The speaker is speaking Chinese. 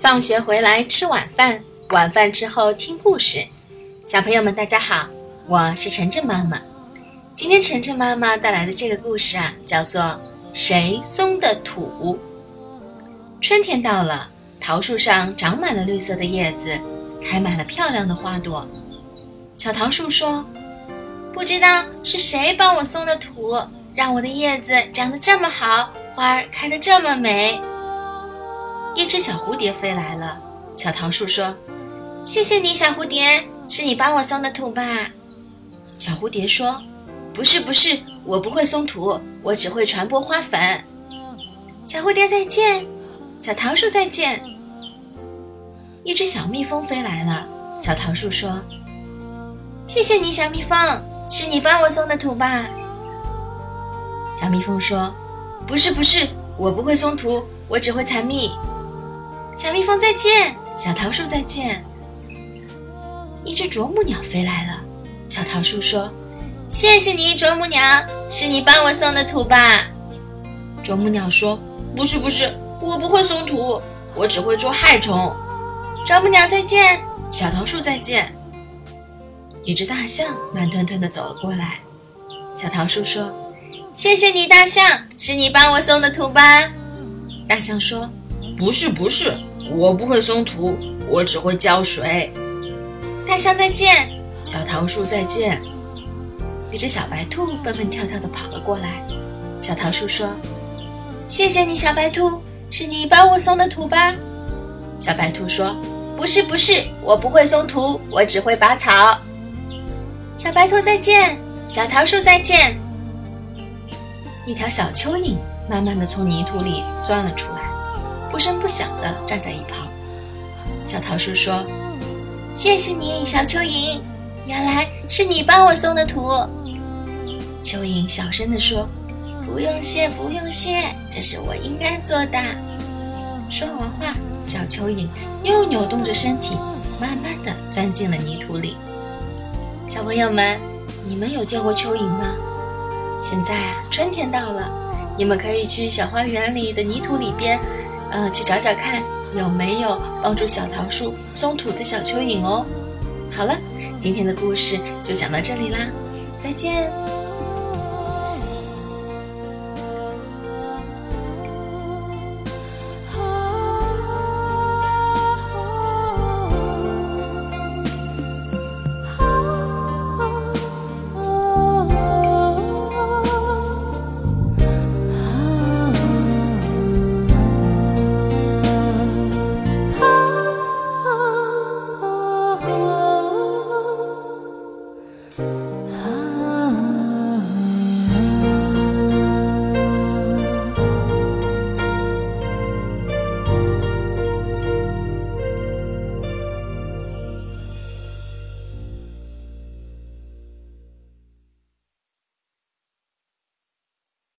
放学回来吃晚饭，晚饭之后听故事。小朋友们，大家好，我是晨晨妈妈。今天晨晨妈妈带来的这个故事啊，叫做《谁松的土》。春天到了，桃树上长满了绿色的叶子，开满了漂亮的花朵。小桃树说：“不知道是谁帮我松的土，让我的叶子长得这么好，花儿开得这么美。”一只小蝴蝶飞来了，小桃树说：“谢谢你，小蝴蝶，是你帮我松的土吧？”小蝴蝶说：“不是，不是，我不会松土，我只会传播花粉。”小蝴蝶再见，小桃树再见。一只小蜜蜂飞来了，小桃树说：“谢谢你，小蜜蜂，是你帮我松的土吧？”小蜜蜂说：“不是，不是，我不会松土，我只会采蜜。”小蜜蜂再见，小桃树再见。一只啄木鸟飞来了，小桃树说：“谢谢你，啄木鸟，是你帮我松的土吧？”啄木鸟说：“不是，不是，我不会松土，我只会捉害虫。”啄木鸟再见，小桃树再见。一只大象慢吞吞地走了过来，小桃树说：“谢谢你，大象，是你帮我松的土吧？”大象说：“不是，不是。”我不会松土，我只会浇水。大象再见，小桃树再见。一只小白兔蹦蹦跳跳地跑了过来。小桃树说：“谢谢你，小白兔，是你帮我松的土吧？”小白兔说：“不是，不是，我不会松土，我只会拔草。”小白兔再见，小桃树再见。一条小蚯蚓慢慢地从泥土里钻了出来。不声不响地站在一旁，小桃树说：“谢谢你，小蚯蚓，原来是你帮我松的土。”蚯蚓小声地说：“不用谢，不用谢，这是我应该做的。”说完话，小蚯蚓又扭动着身体，慢慢地钻进了泥土里。小朋友们，你们有见过蚯蚓吗？现在啊，春天到了，你们可以去小花园里的泥土里边。嗯，去找找看有没有帮助小桃树松土的小蚯蚓哦。好了，今天的故事就讲到这里啦，再见。Thank you.